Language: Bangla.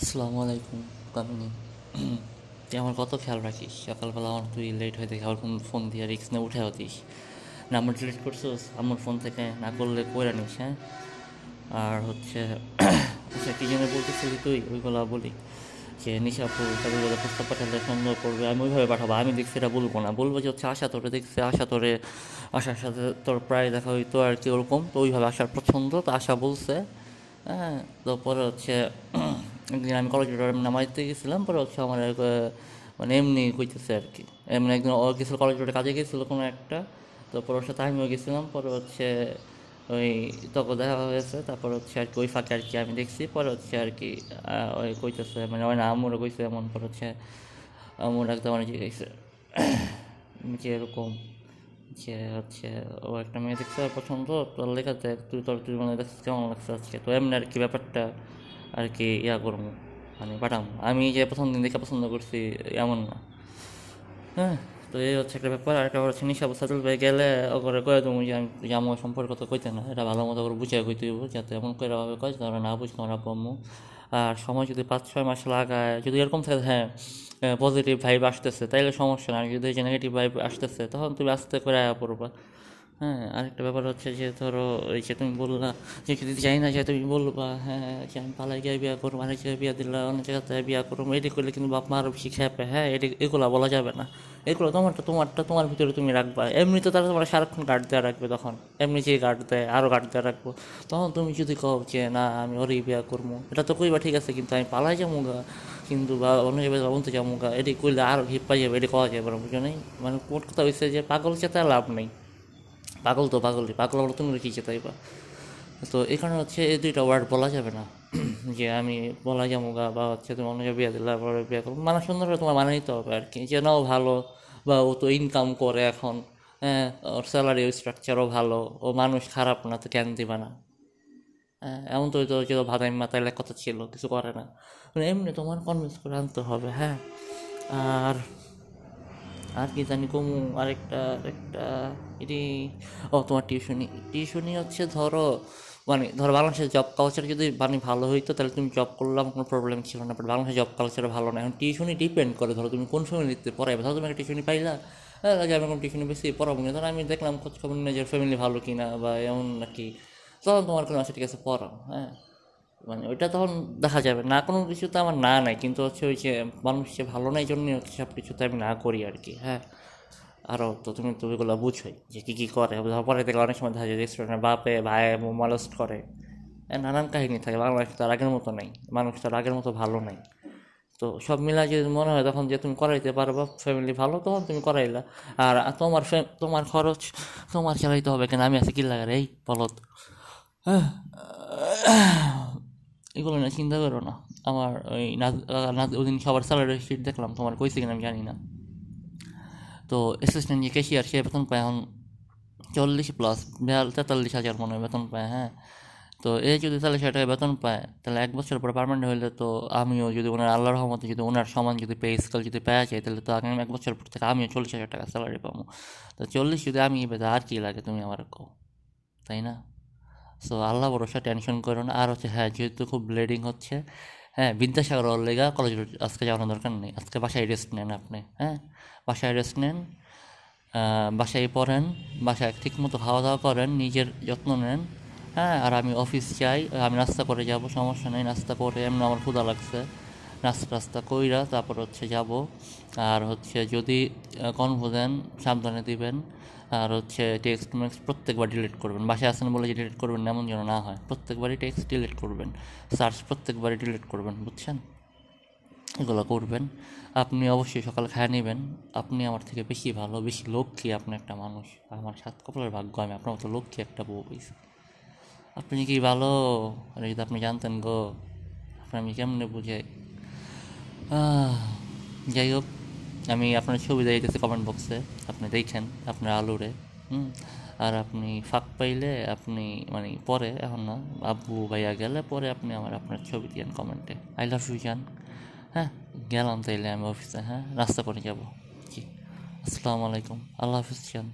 আসসালামু আলাইকুম কামিনী তুই আমার কত খেয়াল রাখিস? সকালবেলা আমার তুই লেট হয়ে দেখে কোন ফোন দিয়ে রিক্স নিয়ে উঠে হতিস নাম্বার ডিলিট করছিস, আমার ফোন থেকে না করলে কইরা নিস হ্যাঁ? আর হচ্ছে আচ্ছা কী জন্য বলতেছিলি তুই? ওইগুলো বলি। যে নিশাপুর তাদের কথা প্রস্তাব পাঠালে সুন্দর করবে, আমি ওইভাবে পাঠাবো, আমি দেখছি এটা বলব না। বলব যে হচ্ছে আশা তোরে দেখছি, আশা তোরে, আশার সাথে তোর প্রায় দেখা হইতো আর কি ওরকম, তো ওইভাবে আসার পছন্দ তো আশা বলছে হ্যাঁ? তো পরে হচ্ছে একদিন আমি কলেজ কলেজে নামাইতে গেছিলাম, পরে হচ্ছে আমার মানে এমনি কইতেছে আর কি। এমনি একদিন ও গেছিল কলেজ রোডে কাজে গেছিল কোনো একটা, তো পরে ওর সাথে আমিও গেছিলাম, পরে হচ্ছে ওই তখন দেখা হয়েছে, তারপর হচ্ছে আর কি ওই ফাঁকে আর কি আমি দেখছি, পরে হচ্ছে আর কি ওই কইতেছে মানে ওই না আমুরও কইছে এমন, পর হচ্ছে আমুর একদম অনেক গেছে। যে এরকম, যে হচ্ছে ও একটা মেয়ে দেখছে পছন্দ তোর লেখাতে তুই তোর, তুই মানে দেখছিস কেমন লাগছে আজকে? তো এমনি আর কি ব্যাপারটা আর কি ইয়া করব মানে পাঠাম। আমি যে প্রথম দিন দেখে পছন্দ করছি, এমন না। হ্যাঁ তো এই হচ্ছে একটা ব্যাপার। আর একটা হচ্ছে, নিশা ভাই গেলে ওকে কয়ে তুমি যে, আমি যে আমার সম্পর্ক তো কইতে না, এটা ভালো মতো করে বুঝিয়ে কইতে হইব, যাতে এমন করে ভাবে কয় তারা না বুঝতে আমার আব্বু আর সময় যদি পাঁচ, ছয় মাস লাগায়, যদি এরকম থাকে হ্যাঁ পজিটিভ ভাইব আসতেছে, তাইলে সমস্যা না। যদি যে নেগেটিভ ভাইব আসতেছে, তখন তুমি আস্তে করে আয়া পড়বা। হ্যাঁ আরেকটা ব্যাপার হচ্ছে যে ধরো ওই যে তুমি বললা যে যদি যাই না, যে তুমি বলবা হ্যাঁ যে আমি পালাই গিয়ে বিয়া করব অনেক জায়গায় বিয়া দিলা অনেক জায়গাতে বিয়া করব, এটি করলে কিন্তু বাপ মা আরও বেশি খেপে হ্যাঁ এটি, এগুলো বলা যাবে না। এগুলো তোমারটা তোমারটা, তোমার ভিতরে তুমি রাখবা। এমনি তো তারা তোমার সারাক্ষণ গার্ড দেওয়া রাখবে তখন। এমনি যে গার্ড দেয় আরও গার্ড দেওয়া রাখব। তখন তুমি যদি কও যে, না, আমি ওরই বিয়া করব। এটা তো কইবা ঠিক আছে, কিন্তু আমি পালাই যাব গা কিন্তু বা অন্য জায়গায় বলতে যাব গা এটি করলে আরও হিপ পাই যাবে, এটি কওয়া যাবে বুঝো নেই? মানে মোট কথা হয়েছে যে পাগল চেতে লাভ নেই। পাগল তো পাগলই পাগল আমরা তুমি কি চেতাইবা তো এই কারণে হচ্ছে এই দুইটা ওয়ার্ড বলা যাবে না। যে আমি বলা যাব গা, বা হচ্ছে তুমি অন্য বিয়ে দিলে পরে বিয়ে করব। মানে সুন্দর করে তোমার মানে নিতে হবে আর কি, যে নাও ভালো, বা ও তো ইনকাম করে এখন হ্যাঁ ওর স্যালারি স্ট্রাকচারও ভালো, ও মানুষ খারাপ না, তো কেন দিবা না? হ্যাঁ এমন তো যে ভাদাই মাথায় কথা ছিল, কিছু করে না। মানে এমনি তোমার কনভিন্স করে আনতে হবে হ্যাঁ। আর আর কি জানি কমু, আরেকটা আরেকটা, এটি, ও, তোমার টিউশনি টিউশনি হচ্ছে ধরো মানে ধরো বাংলাদেশের জব কালচার যদি মানে ভালো হইতো, তাহলে তুমি জব করলাম, কোনো প্রবলেম ছিল না বাট বাংলাদেশের জব কালচার ভালো না। এখন টিউশনি ডিপেন্ড করে, ধরো তুমি কোন সময় নিতে পড়াইবে, ধরো তুমি একটা টিউশনি পাইলা হ্যাঁ যে আমি কোনো টিউশনি বেশি পড়াবো না, ধরো আমি দেখলাম খোঁজ খবর নিজের ফ্যামিলি ভালো কিনা বা এমন নাকি, তখন তোমার কোনো আছে ঠিক আছে, পড়াও হ্যাঁ। মানে ওইটা তখন দেখা যাবে। না, কোনো কিছুতে আমার না নাই, কিন্তু হচ্ছে ওই যে মানুষ যে ভালো নাই জন্যই হচ্ছে সব কিছুতে আমি না করি আর কি হ্যাঁ। আরও তো তুমি তো ওইগুলো বুঝোই যে কী কী করে। পরে থেকে অনেক সময় দেখা যায় রেস্টুরেন্টে বাপে, ভাই মলস্ট করে। নানান কাহিনী থাকে। বাংলাদেশ তো আর আগের মতো নেই। মানুষ তো আর আগের মতো ভালো নেই। তো সব মিলা যদি মনে হয় তখন যে তুমি করাইতে পারবা ফ্যামিলি ভালো, তখন তুমি করাইলা। আর তোমার তোমার খরচ, তোমার চালাইতে হবে কেন? আমি আছি কি লাগার এই বলত হ্যাঁ। এগুলো না, চিন্তা করো না। আমার ওই নাজ নাজ ওই দিন সবার স্যালারি শিট দেখলাম, তোমার কইছে কিনা আমি জানি না। তো অ্যাসিস্ট্যান্ট যে ক্যাশিয়ার সে বেতন পায় এখন চল্লিশ প্লাস বিয়াল তেতাল্লিশ হাজার মনে হয় বেতন পায় হ্যাঁ। তো এই যদি চল্লিশ হাজার টাকা বেতন পায়, তাহলে এক বছর পর পারমানেন্ট হইলে তো আমিও যদি ওনার, আল্লাহর রহমতে যদি ওনার সমান যদি পে স্কেল যদি পেয়ে যায়, তাহলে তো আগামী এক বছর পর থেকে আমিও চল্লিশ হাজার টাকা স্যালারি পাবো। তো চল্লিশ যদি আমি পেতে আর কি লাগে তুমি আমার কো তাই না? সো আল্লাহ ভরসা টেনশন করো না। আর হচ্ছে হ্যাঁ যেহেতু খুব ব্লিডিং হচ্ছে হ্যাঁ বিদ্যাসাগর লেগা কলেজ আজকে যাওয়ানোর দরকার নেই। আজকে বাসায় রেস্ট নেন আপনি হ্যাঁ? বাসায় রেস্ট নেন বাসায় পড়েন, বাসায় ঠিকমতো খাওয়া দাওয়া করেন, নিজের যত্ন নেন হ্যাঁ? আর আমি অফিস যাই, আমি নাস্তা করে যাব, সমস্যা নেই, নাস্তা করে এমনি আমার ক্ষুধা লাগছে। নাস্তা টাস্তা কইরা তারপর হচ্ছে যাব। আর হচ্ছে যদি কনভো দেন, সাবধানে দিবেন। আর হচ্ছে টেক্সট মেক্সট প্রত্যেকবার ডিলিট করবেন। বাসায় আসেন বলে যে ডিলিট করবেন এমন যেন না হয়। প্রত্যেকবারই টেক্সট ডিলিট করবেন। সার্চ প্রত্যেকবারই ডিলিট করবেন, বুঝছেন? এগুলো করবেন। আপনি অবশ্যই সকালে খায় নেবেন। আপনি আমার থেকে বেশি ভালো, বেশি লক্ষ্মী আপনি একটা মানুষ। আমার সাত কপালের ভাগ্য, আমি আপনার মতো লক্ষ্মী একটা বউ পেয়েছি আপনি কি ভালো? যদি আপনি জানতেন গো। আপনি আমি কেমনে বুঝাই? যাই হোক। আমি আপনার ছবি দিতেছি কমেন্ট বক্সে আপনি দেখেন, আপনার আলুরে। হুম? আর আপনি ফাঁক পাইলে আপনি মানে পরে, এখন না, আব্বু ভাইয়া গেলে পরে আপনি আমার, আপনার ছবি দিয়েন কমেন্টে আই লাভ ইউ জান হ্যাঁ? গেলাম তাইলে আমি অফিসে হ্যাঁ? রাস্তা করে যাব। জি আসসালামু আলাইকুম। আল্লাহ হাফিজ জান